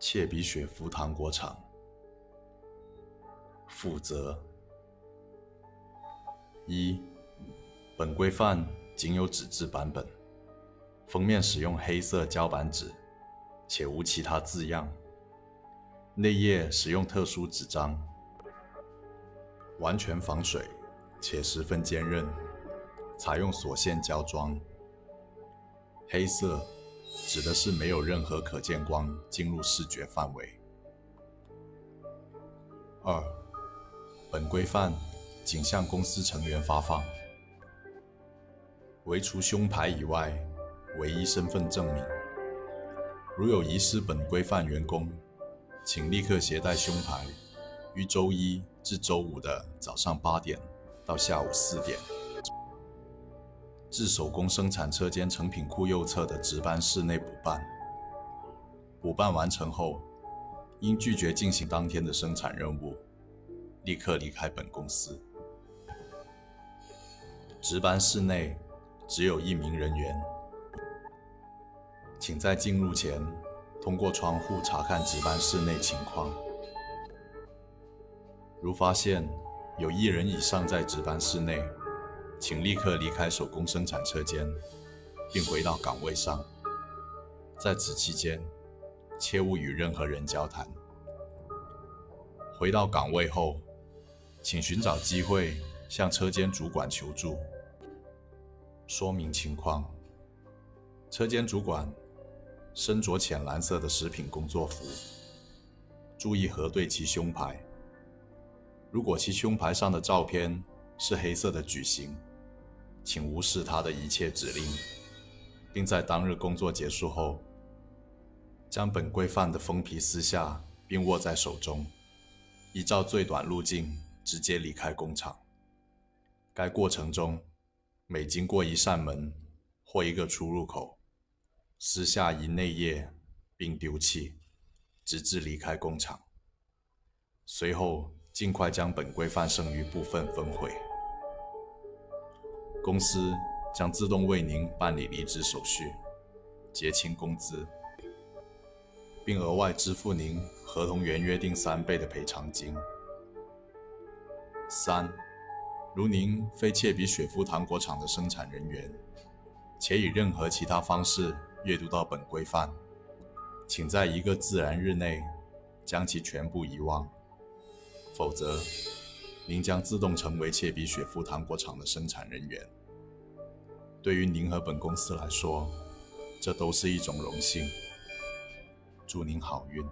切比雪夫糖果厂负责：一、本规范仅有纸质版本，封面使用黑色胶板纸，且无其他字样；内页使用特殊纸张，完全防水且十分坚韧，采用锁线胶装。黑色。指的是没有任何可见光进入视觉范围。二，本规范仅向公司成员发放，唯除胸牌以外，唯一身份证明。如有遗失本规范员工，请立刻携带胸牌，于周一至周五的早上八点到下午四点。至手工生产车间成品库右侧的值班室内补办。补办完成后，应拒绝进行当天的生产任务，立刻离开本公司。值班室内只有一名人员，请在进入前通过窗户查看值班室内情况。如发现有一人以上在值班室内，请立刻离开手工生产车间，并回到岗位上。在此期间，切勿与任何人交谈。回到岗位后，请寻找机会向车间主管求助，说明情况。车间主管身着浅蓝色的食品工作服，注意核对其胸牌。如果其胸牌上的照片是黑色的矩形，请无视他的一切指令，并在当日工作结束后，将本规范的封皮撕下并握在手中，依照最短路径直接离开工厂。该过程中，每经过一扇门或一个出入口，撕下一内页并丢弃，直至离开工厂。随后，尽快将本规范剩余部分焚毁。公司将自动为您办理离职手续、结清工资，并额外支付您合同原约定三倍的赔偿金。三，如您非切比雪夫糖果厂的生产人员，且以任何其他方式阅读到本规范，请在一个自然日内将其全部遗忘，否则。您将自动成为切比雪夫糖果厂的生产人员。对于您和本公司来说，这都是一种荣幸。祝您好运。